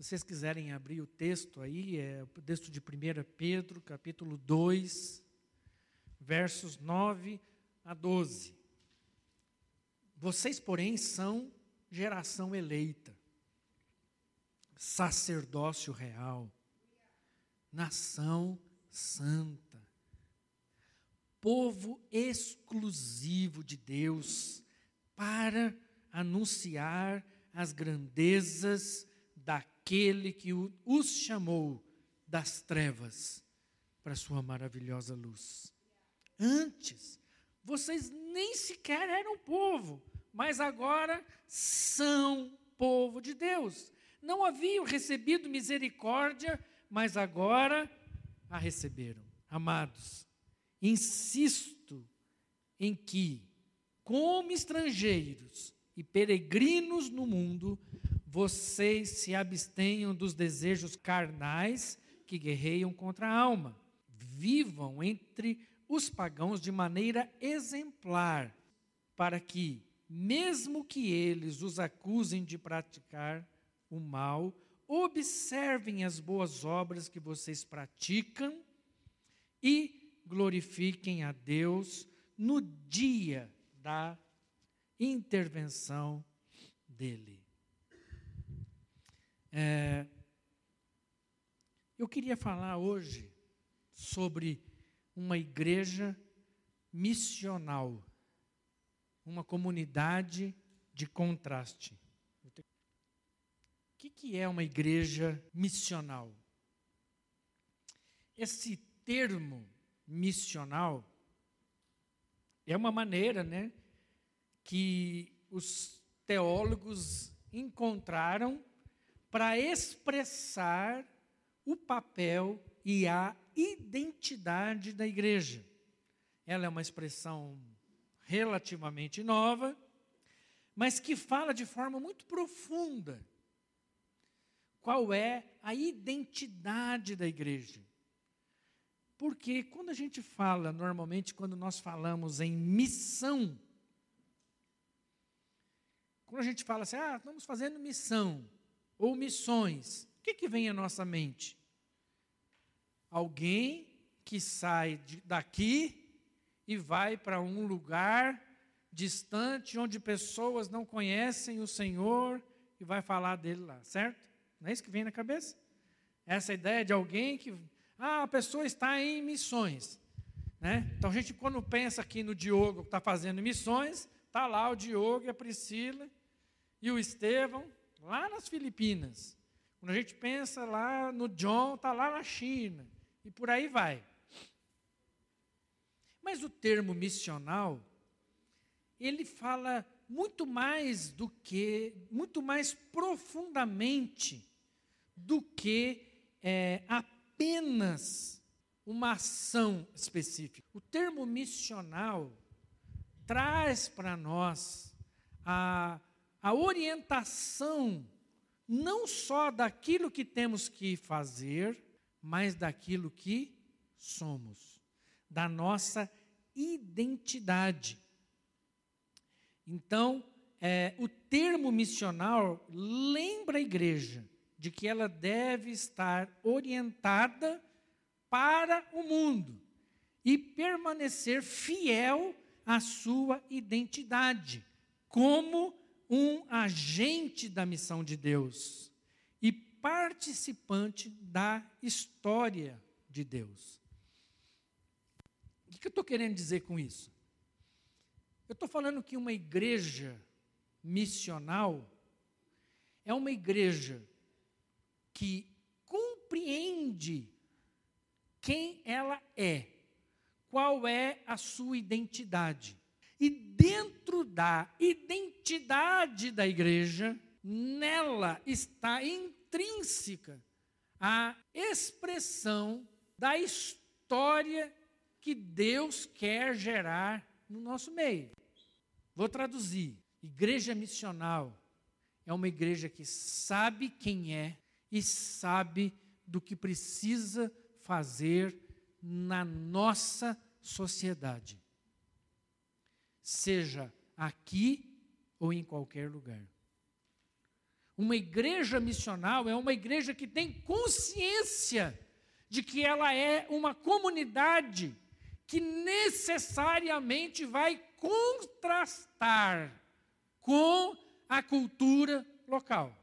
Se vocês quiserem abrir o texto aí, é o texto de 1 Pedro, capítulo 2, versos 9 a 12. Vocês, porém, são geração eleita, sacerdócio real, nação santa, povo exclusivo de Deus, para anunciar as grandezas daquele que os chamou das trevas para sua maravilhosa luz. Antes, vocês nem sequer eram povo, mas agora são povo de Deus. Não haviam recebido misericórdia, mas agora a receberam. Amados, insisto em que, como estrangeiros e peregrinos no mundo, vocês se abstenham dos desejos carnais que guerreiam contra a alma. Vivam entre os pagãos de maneira exemplar, para que, mesmo que eles os acusem de praticar o mal, observem as boas obras que vocês praticam e glorifiquem a Deus no dia da intervenção dele. É, eu queria falar hoje sobre uma igreja missional, uma comunidade de contraste. O que, que é uma igreja missional? Esse termo missional é uma maneira, né, que os teólogos encontraram para expressar o papel e a identidade da igreja. Ela é uma expressão relativamente nova, mas que fala de forma muito profunda qual é a identidade da igreja. Porque quando a gente fala, normalmente, quando nós falamos em missão, quando a gente fala assim, ah, estamos fazendo missão, ou missões, o que, que vem à nossa mente? Alguém que sai daqui e vai para um lugar distante, onde pessoas não conhecem o Senhor e vai falar dele lá, certo? Não é isso que vem na cabeça? Essa ideia de alguém que, ah, a pessoa está em missões. Né? Então a gente, quando pensa aqui no Diogo que está fazendo missões, está lá o Diogo e a Priscila e o Estevão lá nas Filipinas. Quando a gente pensa lá no John, está lá na China. E por aí vai. Mas o termo missional, ele fala muito mais do que, muito mais profundamente do que é, apenas uma ação específica. O termo missional traz para nós a a orientação não só daquilo que temos que fazer, mas daquilo que somos, da nossa identidade. Então, é, o termo missional lembra a igreja de que ela deve estar orientada para o mundo e permanecer fiel à sua identidade, como um agente da missão de Deus e participante da história de Deus. O que eu estou querendo dizer com isso? Eu estou falando que uma igreja missional é uma igreja que compreende quem ela é, qual é a sua identidade e dentro da identidade da igreja, nela está intrínseca a expressão da história que Deus quer gerar no nosso meio. Vou traduzir. Igreja missional é uma igreja que sabe quem é e sabe do que precisa fazer na nossa sociedade seja aqui ou em qualquer lugar. Uma igreja missional é uma igreja que tem consciência de que ela é uma comunidade que necessariamente vai contrastar com a cultura local.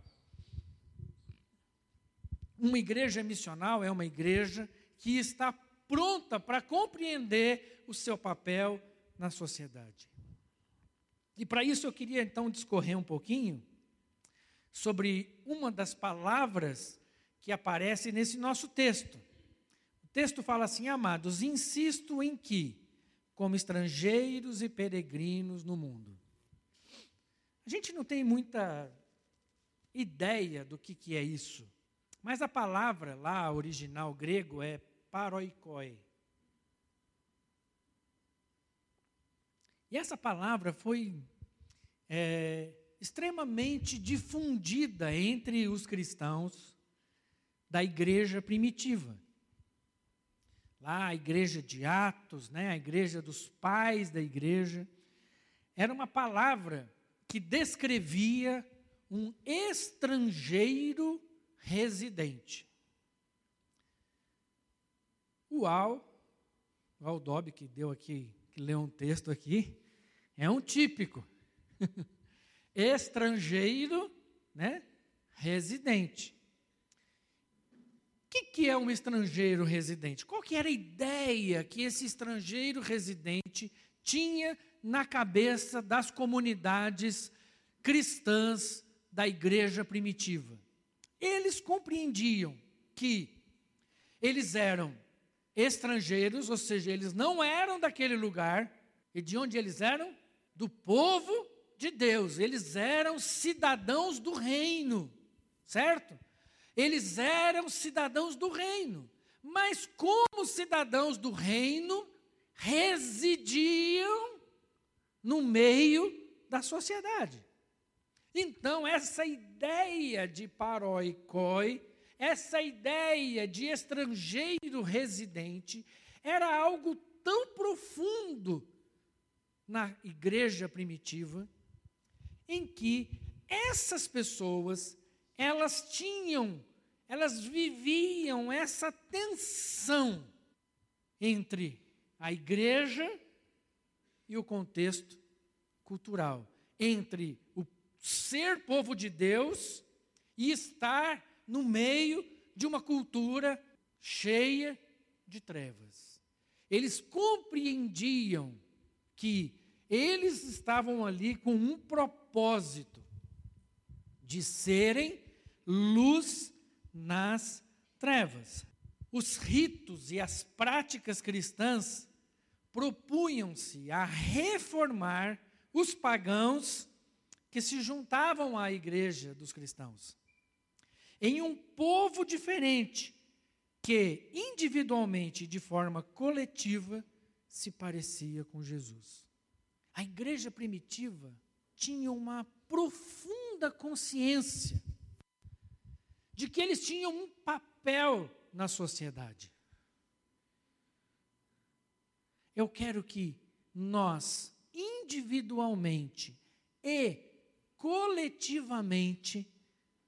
Uma igreja missional é uma igreja que está pronta para compreender o seu papel na sociedade. E para isso eu queria então discorrer um pouquinho sobre uma das palavras que aparece nesse nosso texto. O texto fala assim: Amados, insisto em que, como estrangeiros e peregrinos no mundo. A gente não tem muita ideia do que, que é isso, mas a palavra lá, original grego, é paroikoi. E essa palavra foi é, extremamente difundida entre os cristãos da igreja primitiva. Lá, a igreja de Atos, né, a igreja dos pais da igreja, era uma palavra que descrevia um estrangeiro residente. O Al, o Aldob, que deu aqui, que leu um texto aqui, é um típico. estrangeiro, né? Residente. O que, que, é um estrangeiro residente? Qual que era a ideia que esse estrangeiro residente tinha na cabeça das comunidades cristãs da igreja primitiva? Eles compreendiam que eles eram estrangeiros, ou seja, eles não eram daquele lugar, e de onde eles eram? Do povo de Deus, eles eram cidadãos do reino, certo? Eles eram cidadãos do reino, mas como cidadãos do reino, residiam no meio da sociedade. Então, essa ideia de paroikoi, essa ideia de estrangeiro residente, era algo tão profundo na igreja primitiva em que essas pessoas, elas tinham, elas viviam essa tensão entre a igreja e o contexto cultural, entre o ser povo de Deus e estar no meio de uma cultura cheia de trevas. Eles compreendiam que eles estavam ali com um propósito de serem luz nas trevas. Os ritos e as práticas cristãs propunham-se a reformar os pagãos que se juntavam à igreja dos cristãos em um povo diferente que individualmente e de forma coletiva se parecia com Jesus. A igreja primitiva tinha uma profunda consciência de que eles tinham um papel na sociedade. Eu quero que nós, individualmente e coletivamente,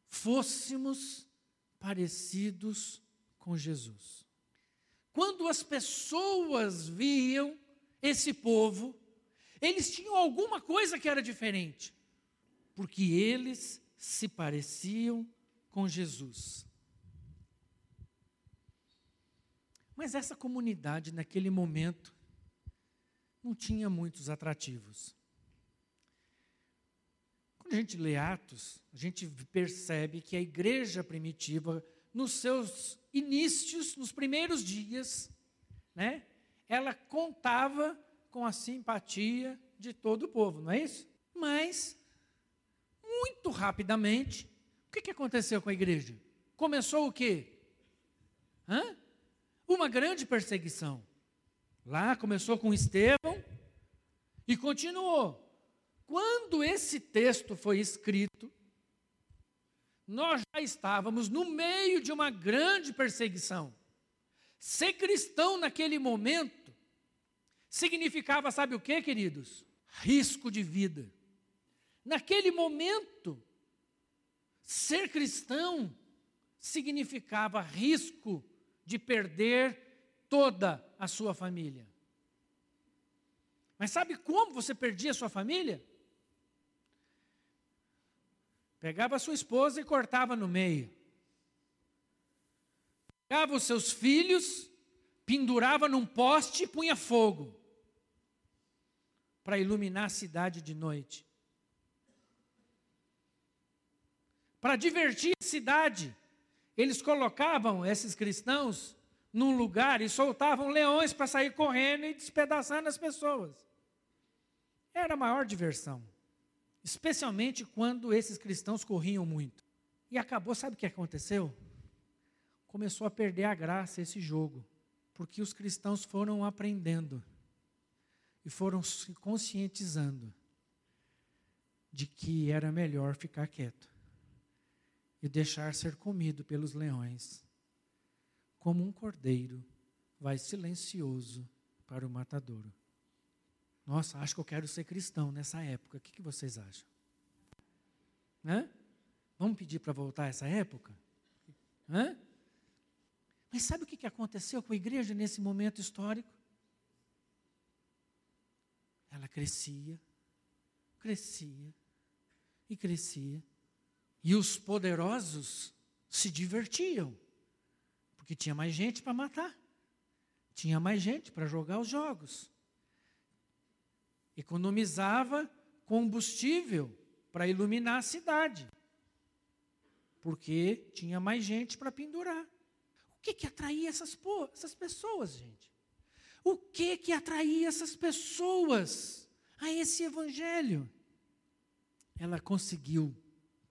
fôssemos parecidos com Jesus. Quando as pessoas viam esse povo, eles tinham alguma coisa que era diferente, porque eles se pareciam com Jesus. Mas essa comunidade, naquele momento, não tinha muitos atrativos. Quando a gente lê Atos, a gente percebe que a igreja primitiva, nos seus inícios, nos primeiros dias, né, ela contava com a simpatia de todo o povo, não é isso? Mas, muito rapidamente, o que, que aconteceu com a igreja? Começou o quê? Hã? Uma grande perseguição. Lá começou com Estevão e continuou. Quando esse texto foi escrito, nós já estávamos no meio de uma grande perseguição. Ser cristão naquele momento significava, sabe o que, queridos? Risco de vida. Naquele momento, ser cristão significava risco de perder toda a sua família. Mas sabe como você perdia a sua família? Pegava sua esposa e cortava no meio. Pegava os seus filhos, pendurava num poste e punha fogo para iluminar a cidade de noite. Para divertir a cidade, eles colocavam esses cristãos num lugar e soltavam leões para sair correndo e despedaçando as pessoas. Era a maior diversão, especialmente quando esses cristãos corriam muito. E acabou, sabe o que aconteceu? Começou a perder a graça esse jogo, porque os cristãos foram aprendendo e foram se conscientizando de que era melhor ficar quieto e deixar ser comido pelos leões, como um cordeiro vai silencioso para o matadouro. Nossa, acho que eu quero ser cristão nessa época. O que, que vocês acham? Hã? Vamos pedir para voltar essa época? Hã? Mas sabe o que, que aconteceu com a igreja nesse momento histórico? Ela crescia, crescia e crescia. E os poderosos se divertiam, porque tinha mais gente para matar, tinha mais gente para jogar os jogos. Economizava combustível para iluminar a cidade, porque tinha mais gente para pendurar. O que que atraía essas, essas pessoas, gente? O que que atraía essas pessoas a esse evangelho? Ela conseguiu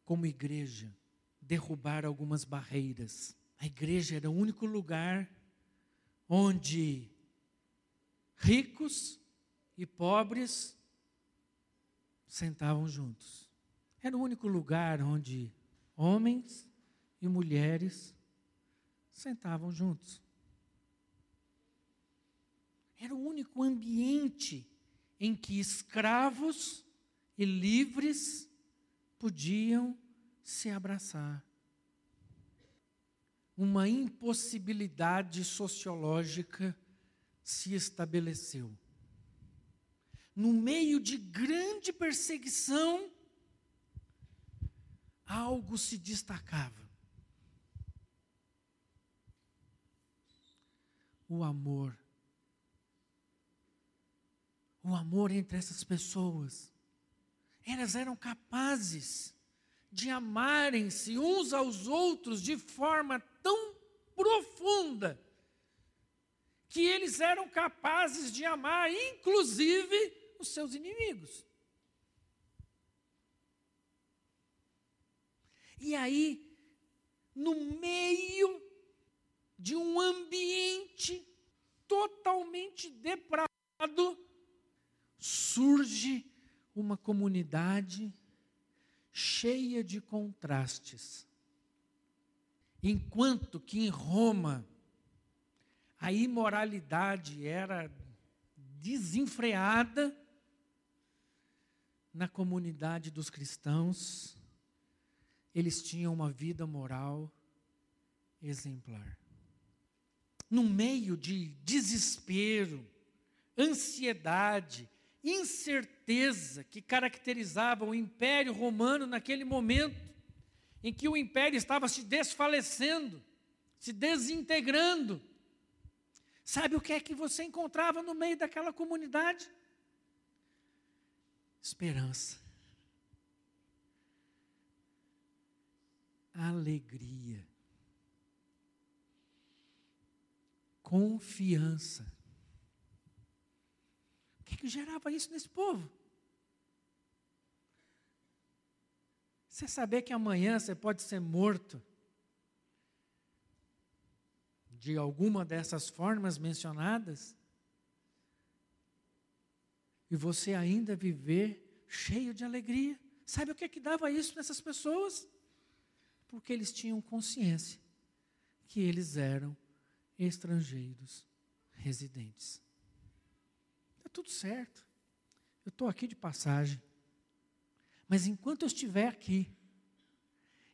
como igreja, derrubar algumas barreiras. A igreja era o único lugar onde ricos e pobres sentavam juntos. Era o único lugar onde homens e mulheres sentavam juntos. Era o único ambiente em que escravos e livres podiam se abraçar. Uma impossibilidade sociológica se estabeleceu. No meio de grande perseguição, algo se destacava. O amor. O amor entre essas pessoas elas eram capazes de amarem-se uns aos outros de forma tão profunda que eles eram capazes de amar, inclusive, os seus inimigos. E aí, no meio de um ambiente totalmente depravado, surge uma comunidade cheia de contrastes. Enquanto que em Roma a imoralidade era desenfreada, na comunidade dos cristãos, eles tinham uma vida moral exemplar. No meio de desespero, ansiedade, incerteza que caracterizava o Império Romano naquele momento, em que o império estava se desfalecendo, se desintegrando. Sabe o que é que você encontrava no meio daquela comunidade? Esperança. Alegria. Confiança que, que gerava isso nesse povo? Você saber que amanhã você pode ser morto de alguma dessas formas mencionadas e você ainda viver cheio de alegria. Sabe o que é que dava isso nessas pessoas? Porque eles tinham consciência que eles eram estrangeiros residentes. Está tudo certo. Eu estou aqui de passagem. Mas enquanto eu estiver aqui,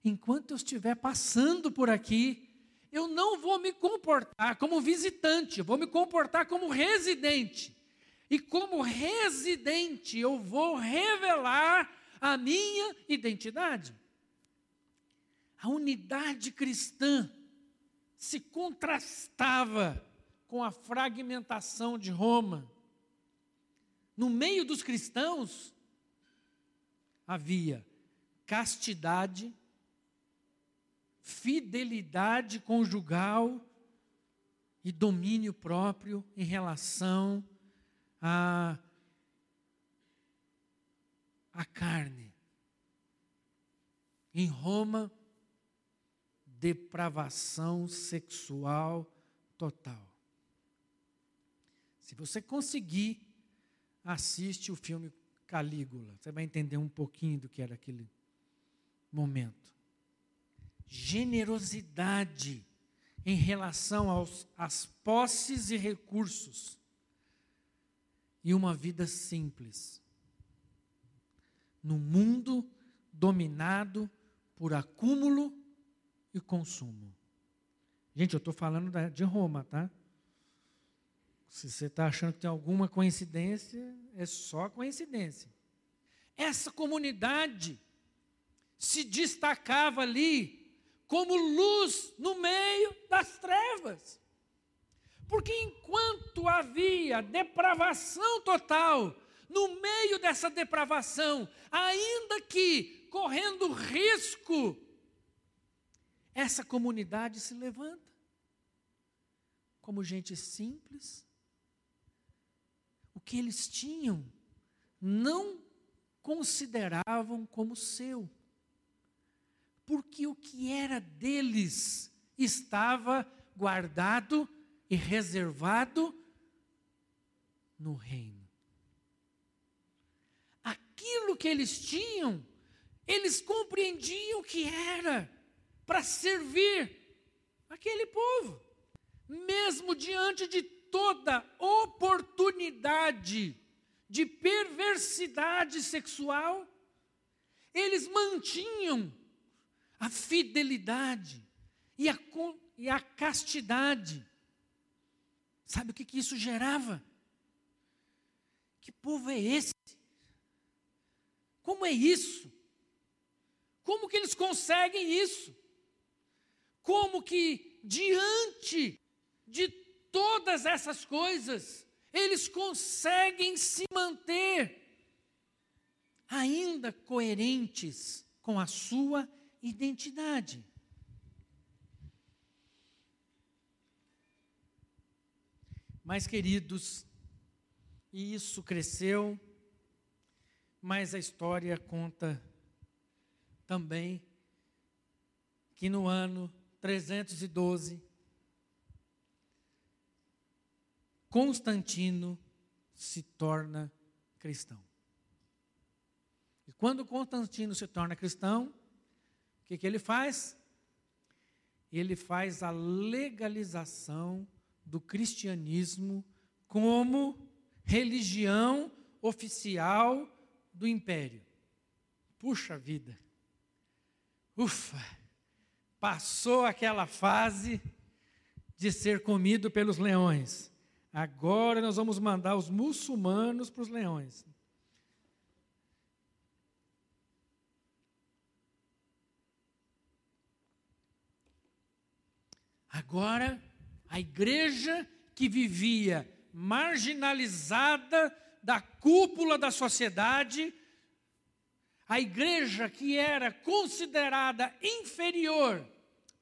enquanto eu estiver passando por aqui, eu não vou me comportar como visitante, eu vou me comportar como residente. E como residente, eu vou revelar a minha identidade. A unidade cristã se contrastava com a fragmentação de Roma. No meio dos cristãos havia castidade, fidelidade conjugal e domínio próprio em relação à, à carne. Em Roma, depravação sexual total. Se você conseguir, assiste o filme Calígula. Você vai entender um pouquinho do que era aquele momento. Generosidade em relação aos, às posses e recursos. E uma vida simples. No mundo dominado por acúmulo e consumo. Gente, eu estou falando de Roma, tá? Se você está achando que tem alguma coincidência, é só coincidência. Essa comunidade se destacava ali como luz no meio das trevas. Porque enquanto havia depravação total, no meio dessa depravação, ainda que correndo risco, essa comunidade se levanta como gente simples, que eles tinham não consideravam como seu. Porque o que era deles estava guardado e reservado no reino. Aquilo que eles tinham, eles compreendiam que era para servir aquele povo, mesmo diante de toda oportunidade de perversidade sexual, eles mantinham a fidelidade e a, e a castidade. Sabe o que, que isso gerava? Que povo é esse? Como é isso? Como que eles conseguem isso? Como que diante de todas essas coisas, eles conseguem se manter ainda coerentes com a sua identidade. Mas, queridos, isso cresceu, mas a história conta também que no ano 312, Constantino se torna cristão. E quando Constantino se torna cristão, o que, que ele faz? Ele faz a legalização do cristianismo como religião oficial do império. Puxa vida. Ufa! Passou aquela fase de ser comido pelos leões. Agora nós vamos mandar os muçulmanos para os leões. Agora, a igreja que vivia marginalizada da cúpula da sociedade, a igreja que era considerada inferior,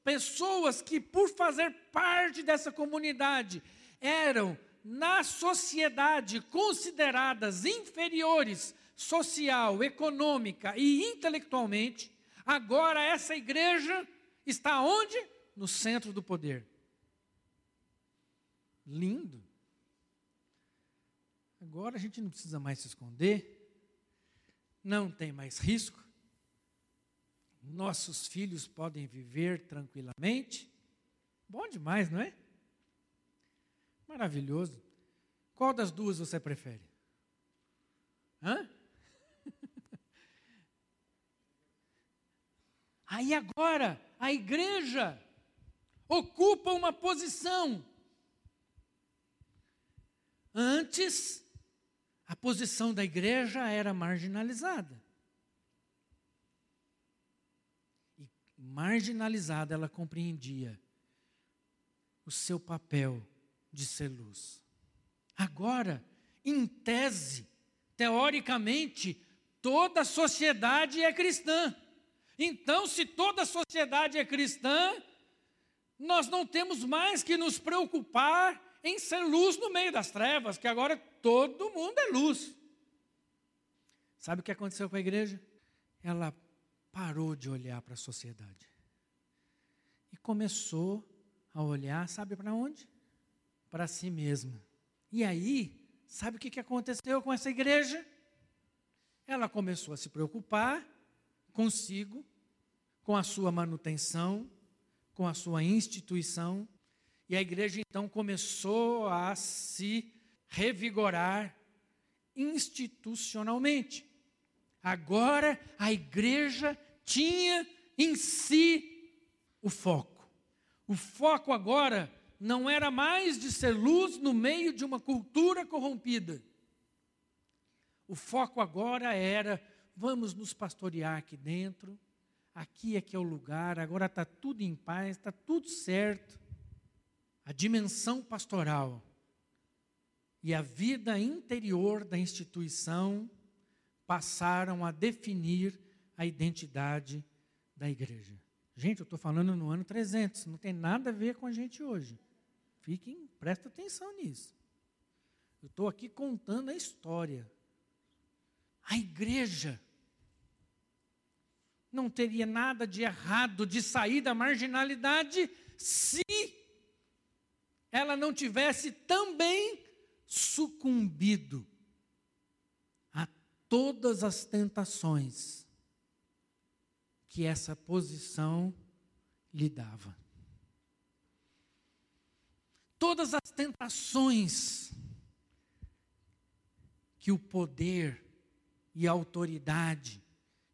pessoas que, por fazer parte dessa comunidade, eram na sociedade consideradas inferiores social, econômica e intelectualmente, agora essa igreja está onde? No centro do poder. Lindo. Agora a gente não precisa mais se esconder, não tem mais risco, nossos filhos podem viver tranquilamente. Bom demais, não é? Maravilhoso. Qual das duas você prefere? Hã? Aí agora, a igreja ocupa uma posição. Antes, a posição da igreja era marginalizada. E marginalizada, ela compreendia o seu papel de ser luz. Agora, em tese, teoricamente, toda a sociedade é cristã. Então, se toda a sociedade é cristã, nós não temos mais que nos preocupar em ser luz no meio das trevas, que agora todo mundo é luz. Sabe o que aconteceu com a igreja? Ela parou de olhar para a sociedade e começou a olhar, sabe para onde? Para si mesma. E aí, sabe o que aconteceu com essa igreja? Ela começou a se preocupar consigo, com a sua manutenção, com a sua instituição, e a igreja então começou a se revigorar institucionalmente. Agora a igreja tinha em si o foco. O foco agora não era mais de ser luz no meio de uma cultura corrompida. O foco agora era: vamos nos pastorear aqui dentro, aqui é que é o lugar, agora está tudo em paz, está tudo certo. A dimensão pastoral e a vida interior da instituição passaram a definir a identidade da igreja. Gente, eu estou falando no ano 300, não tem nada a ver com a gente hoje. Fiquem, presta atenção nisso. Eu estou aqui contando a história. A igreja não teria nada de errado de sair da marginalidade se ela não tivesse também sucumbido a todas as tentações que essa posição lhe dava. Todas as tentações que o poder e a autoridade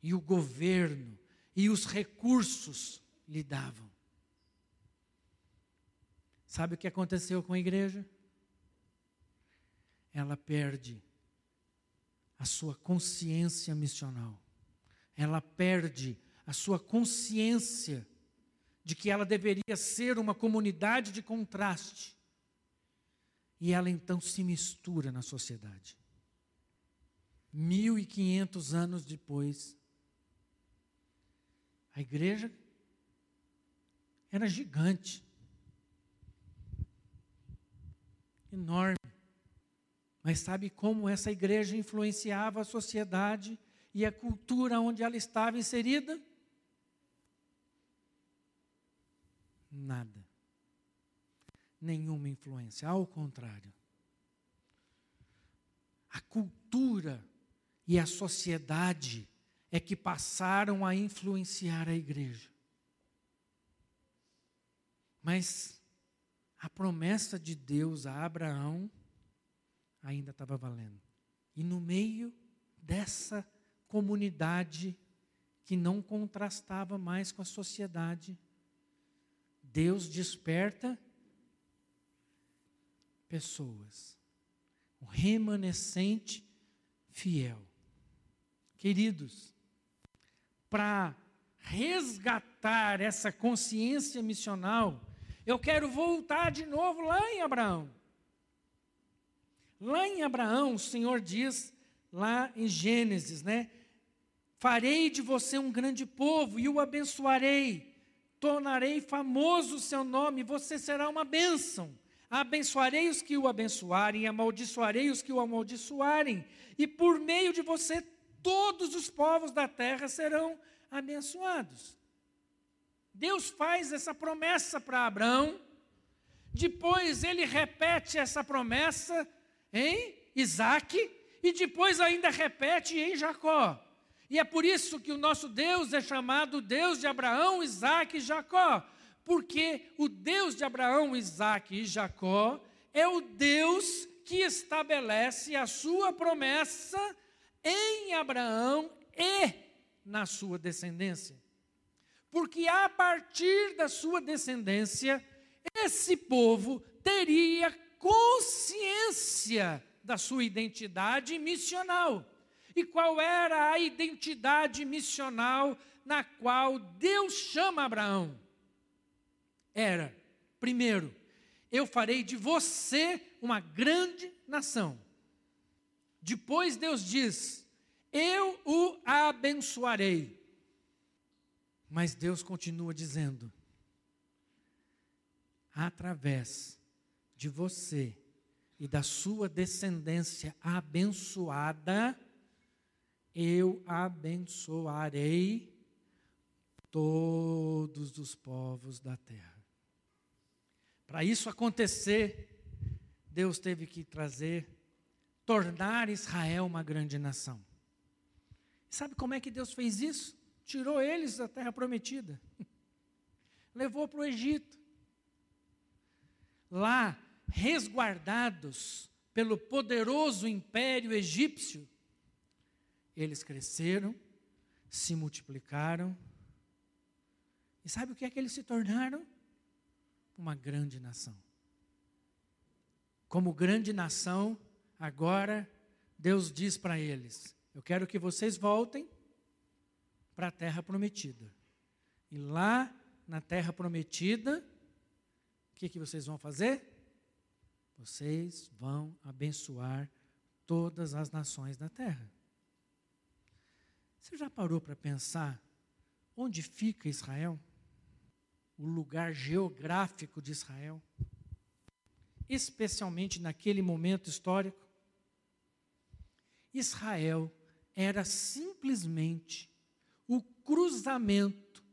e o governo e os recursos lhe davam. Sabe o que aconteceu com a igreja? Ela perde a sua consciência missional. Ela perde a sua consciência de que ela deveria ser uma comunidade de contraste. E ela então se mistura na sociedade. Mil e quinhentos anos depois, a igreja era gigante, enorme. Mas sabe como essa igreja influenciava a sociedade e a cultura onde ela estava inserida? Nada. Nenhuma influência, ao contrário. A cultura e a sociedade é que passaram a influenciar a igreja. Mas a promessa de Deus a Abraão ainda estava valendo. E no meio dessa comunidade que não contrastava mais com a sociedade, Deus desperta pessoas, o remanescente fiel. Queridos, para resgatar essa consciência missional, eu quero voltar de novo lá em Abraão. Lá em Abraão, o Senhor diz, lá em Gênesis, né? Farei de você um grande povo e o abençoarei, tornarei famoso o seu nome, você será uma bênção. Abençoarei os que o abençoarem, amaldiçoarei os que o amaldiçoarem, e por meio de você todos os povos da terra serão abençoados. Deus faz essa promessa para Abraão, depois ele repete essa promessa em Isaac, e depois ainda repete em Jacó. E é por isso que o nosso Deus é chamado Deus de Abraão, Isaac e Jacó, porque o Deus de Abraão, Isaac e Jacó é o Deus que estabelece a sua promessa em Abraão e na sua descendência. Porque a partir da sua descendência, esse povo teria consciência da sua identidade missional. E qual era a identidade missional na qual Deus chama Abraão? Era, primeiro, eu farei de você uma grande nação. Depois Deus diz: Eu o abençoarei. Mas Deus continua dizendo: através de você e da sua descendência abençoada, eu abençoarei todos os povos da terra. Para isso acontecer, Deus teve que trazer, tornar Israel uma grande nação. Sabe como é que Deus fez isso? Tirou eles da terra prometida, levou para o Egito. Lá, resguardados pelo poderoso império egípcio, eles cresceram, se multiplicaram. E sabe o que é que eles se tornaram? Uma grande nação. Como grande nação, agora Deus diz para eles: Eu quero que vocês voltem para a terra prometida. E lá na terra prometida, o que, que vocês vão fazer? Vocês vão abençoar todas as nações da terra. Você já parou para pensar onde fica Israel? O lugar geográfico de Israel? Especialmente naquele momento histórico? Israel era simplesmente cruzamento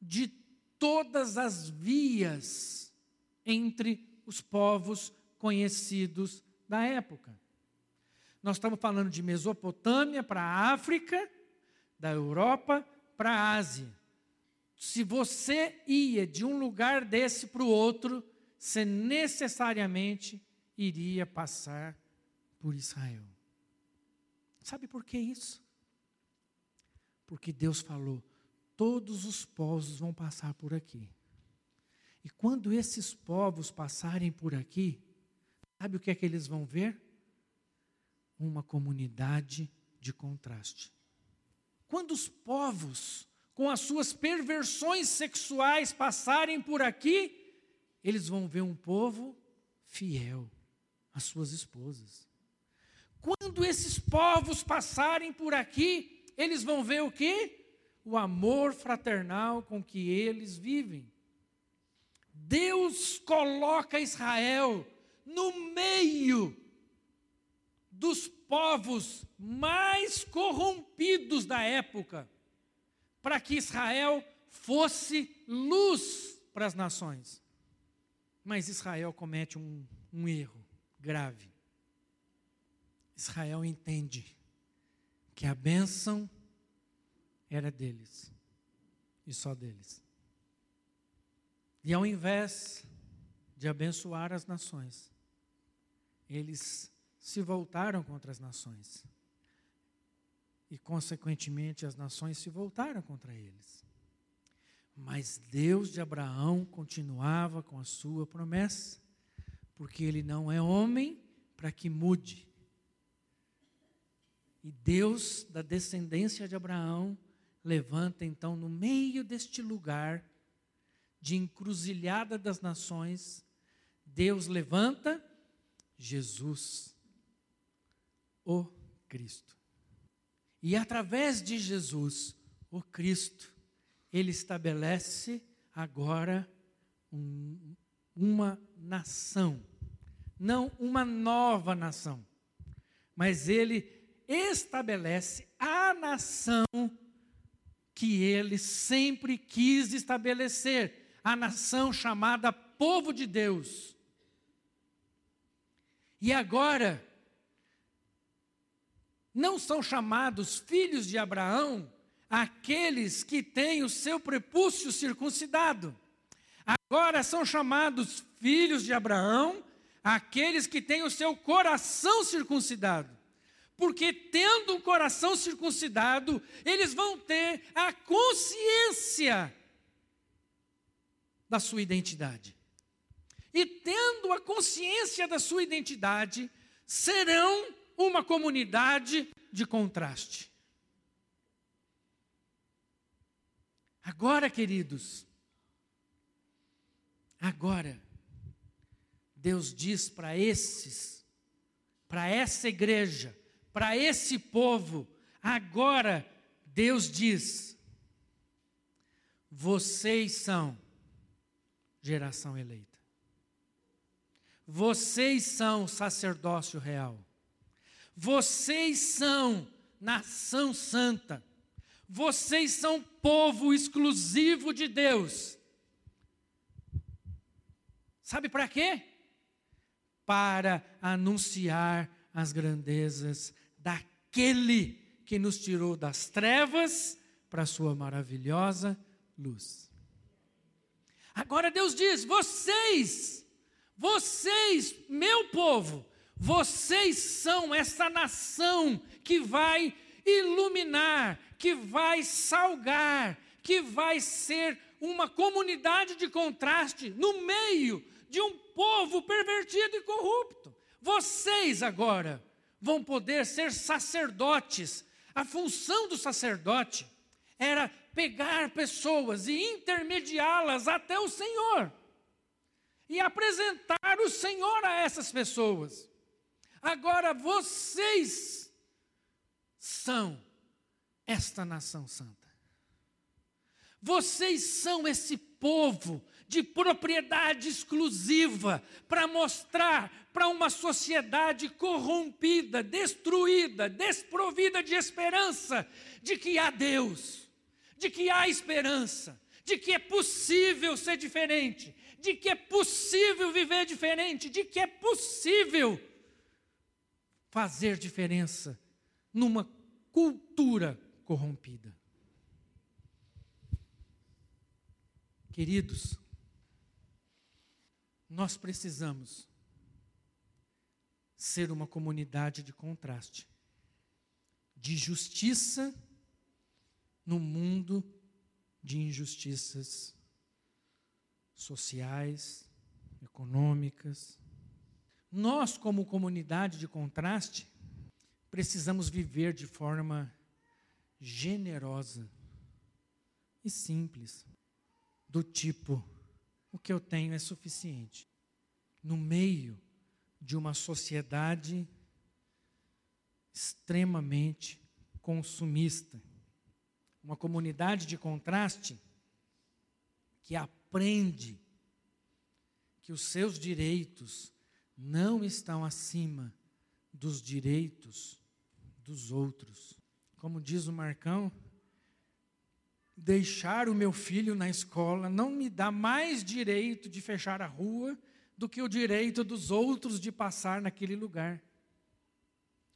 de todas as vias entre os povos conhecidos da época. Nós estamos falando de Mesopotâmia para a África, da Europa para a Ásia. Se você ia de um lugar desse para o outro, você necessariamente iria passar por Israel. Sabe por que isso? Porque Deus falou: todos os povos vão passar por aqui. E quando esses povos passarem por aqui, Sabe o que é que eles vão ver? Uma comunidade de contraste. Quando os povos, com as suas perversões sexuais, passarem por aqui, eles vão ver um povo fiel às suas esposas. Quando esses povos passarem por aqui, eles vão ver o que? O amor fraternal com que eles vivem. Deus coloca Israel no meio dos povos mais corrompidos da época, para que Israel fosse luz para as nações. Mas Israel comete um, um erro grave. Israel entende que a bênção era deles e só deles. E ao invés de abençoar as nações, eles se voltaram contra as nações. E, consequentemente, as nações se voltaram contra eles. Mas Deus de Abraão continuava com a sua promessa, porque ele não é homem para que mude. E Deus da descendência de Abraão levanta então no meio deste lugar de encruzilhada das nações, Deus levanta Jesus, o Cristo. E através de Jesus, o Cristo, ele estabelece agora um, uma nação, não uma nova nação, mas ele estabelece a nação que ele sempre quis estabelecer, a nação chamada povo de Deus. E agora, não são chamados filhos de Abraão aqueles que têm o seu prepúcio circuncidado. Agora são chamados filhos de Abraão aqueles que têm o seu coração circuncidado. Porque tendo um coração circuncidado, eles vão ter a consciência da sua identidade. E tendo a consciência da sua identidade, serão uma comunidade de contraste. Agora, queridos, agora, Deus diz para esses, para essa igreja, para esse povo, agora Deus diz: vocês são geração eleita. Vocês são sacerdócio real. Vocês são nação santa. Vocês são povo exclusivo de Deus. Sabe para quê? Para anunciar as grandezas daquele que nos tirou das trevas para a sua maravilhosa luz. Agora Deus diz: vocês, vocês, meu povo, vocês são essa nação que vai iluminar, que vai salgar, que vai ser uma comunidade de contraste no meio de um povo pervertido e corrupto. Vocês agora vão poder ser sacerdotes. A função do sacerdote era pegar pessoas e intermediá-las até o Senhor e apresentar o Senhor a essas pessoas. Agora vocês são esta nação santa. Vocês são esse povo de propriedade exclusiva para mostrar para uma sociedade corrompida, destruída, desprovida de esperança, de que há Deus, de que há esperança, de que é possível ser diferente, de que é possível viver diferente, de que é possível fazer diferença numa cultura corrompida. Queridos, nós precisamos ser uma comunidade de contraste, de justiça no mundo de injustiças sociais, econômicas. Nós, como comunidade de contraste, precisamos viver de forma generosa e simples, do tipo: o que eu tenho é suficiente. No meio de uma sociedade extremamente consumista, uma comunidade de contraste que aprende que os seus direitos não estão acima dos direitos dos outros. Como diz o Marcão, deixar o meu filho na escola não me dá mais direito de fechar a rua do que o direito dos outros de passar naquele lugar.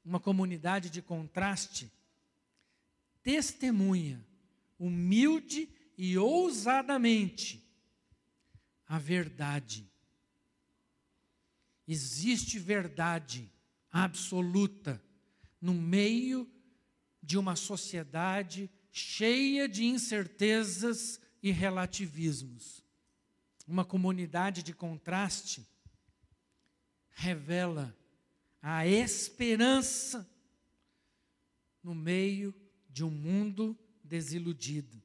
Uma comunidade de contraste testemunha, humilde e ousadamente, a verdade. Existe verdade absoluta no meio de uma sociedade cheia de incertezas e relativismos. Uma comunidade de contraste revela a esperança no meio de um mundo desiludido.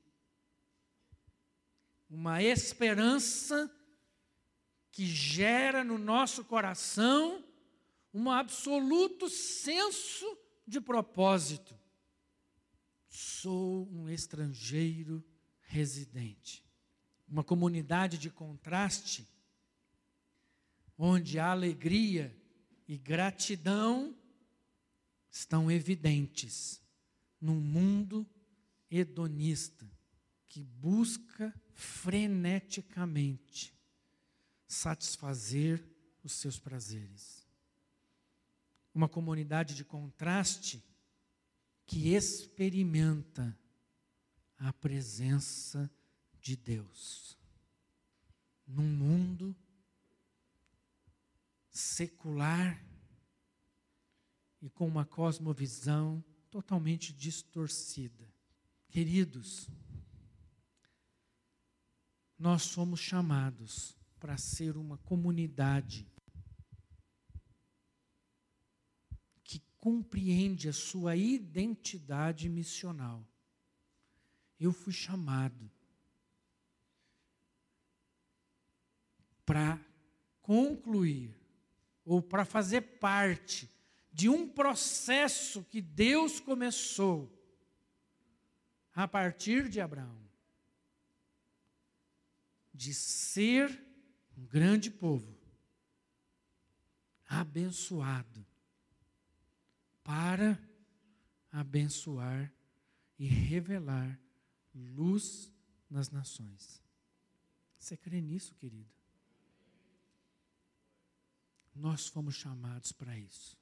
Uma esperança que gera no nosso coração um absoluto senso de propósito. Sou um estrangeiro residente. Uma comunidade de contraste, onde a alegria e gratidão estão evidentes num mundo hedonista que busca freneticamente satisfazer os seus prazeres uma comunidade de contraste que experimenta a presença de Deus num mundo secular e com uma cosmovisão totalmente distorcida. Queridos, nós somos chamados para ser uma comunidade que compreende a sua identidade missional. Eu fui chamado para concluir ou para fazer parte de um processo que Deus começou a partir de Abraão de ser um grande povo, abençoado, para abençoar e revelar luz nas nações. Você crê nisso, querido? Nós fomos chamados para isso.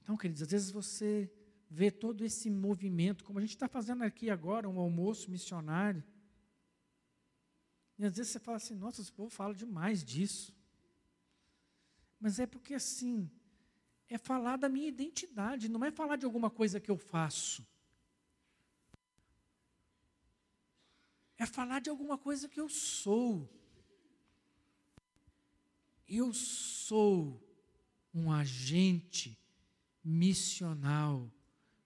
Então, queridos, às vezes você vê todo esse movimento, como a gente está fazendo aqui agora, um almoço missionário. E às vezes você fala assim, nossa, esse povo fala demais disso. Mas é porque assim, é falar da minha identidade, não é falar de alguma coisa que eu faço. É falar de alguma coisa que eu sou. Eu sou um agente missional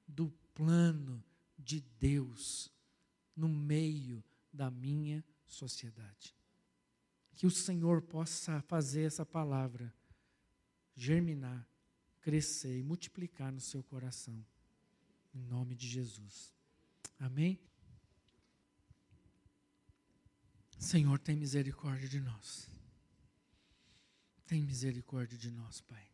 do plano de Deus no meio da minha sociedade. Que o Senhor possa fazer essa palavra germinar, crescer e multiplicar no seu coração. Em nome de Jesus. Amém? Senhor, tem misericórdia de nós. Tem misericórdia de nós, Pai.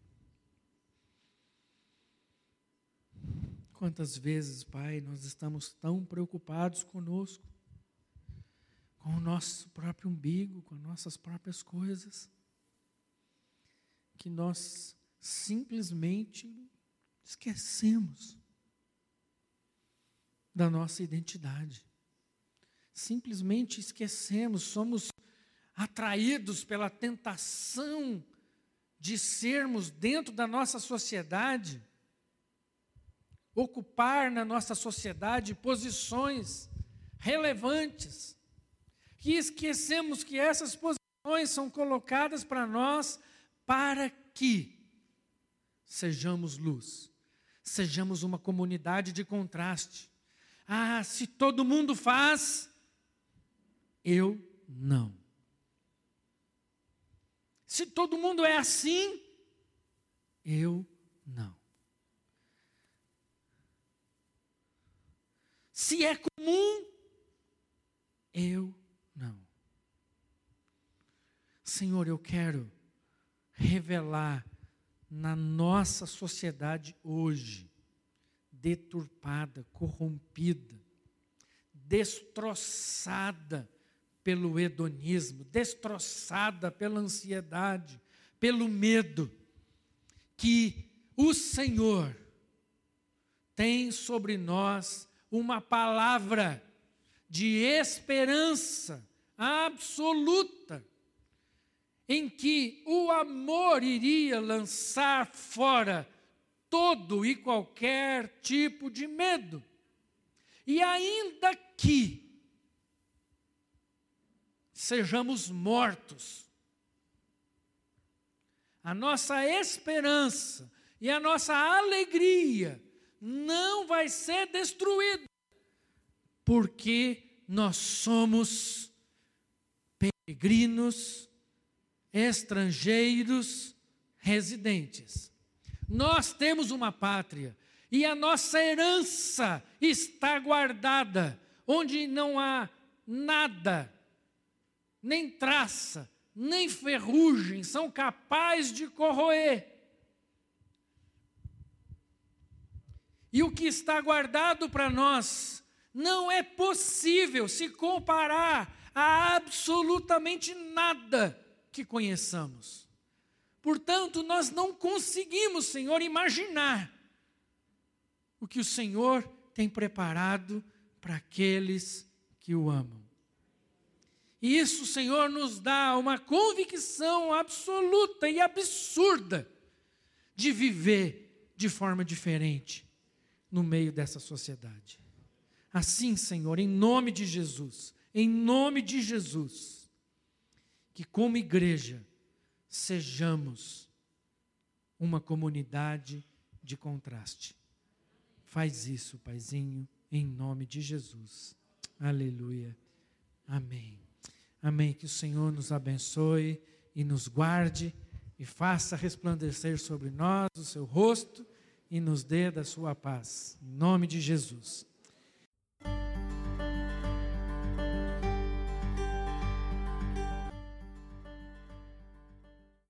Quantas vezes, Pai, nós estamos tão preocupados conosco, com o nosso próprio umbigo, com as nossas próprias coisas, que nós simplesmente esquecemos da nossa identidade. Simplesmente esquecemos, somos atraídos pela tentação de sermos dentro da nossa sociedade ocupar na nossa sociedade posições relevantes, que esquecemos que essas posições são colocadas para nós para que sejamos luz, sejamos uma comunidade de contraste. Ah, se todo mundo faz, eu não. Se todo mundo é assim, eu não. Se é comum, eu não. Senhor, eu quero revelar na nossa sociedade hoje, deturpada, corrompida, destroçada pelo hedonismo, destroçada pela ansiedade, pelo medo, que o Senhor tem sobre nós uma palavra de esperança absoluta, em que o amor iria lançar fora todo e qualquer tipo de medo. E ainda que sejamos mortos, a nossa esperança e a nossa alegria não vai ser destruído, porque nós somos peregrinos, estrangeiros, residentes. Nós temos uma pátria e a nossa herança está guardada, onde não há nada, nem traça, nem ferrugem são capazes de corroer. E o que está guardado para nós não é possível se comparar a absolutamente nada que conheçamos. Portanto, nós não conseguimos, Senhor, imaginar o que o Senhor tem preparado para aqueles que o amam. E isso, Senhor, nos dá uma convicção absoluta e absurda de viver de forma diferente no meio dessa sociedade. Assim, Senhor, em nome de Jesus, em nome de Jesus, que como igreja sejamos uma comunidade de contraste. Faz isso, Paizinho, em nome de Jesus. Aleluia. Amém. Amém. Que o Senhor nos abençoe e nos guarde e faça resplandecer sobre nós o seu rosto e nos dê da sua paz. Em nome de Jesus.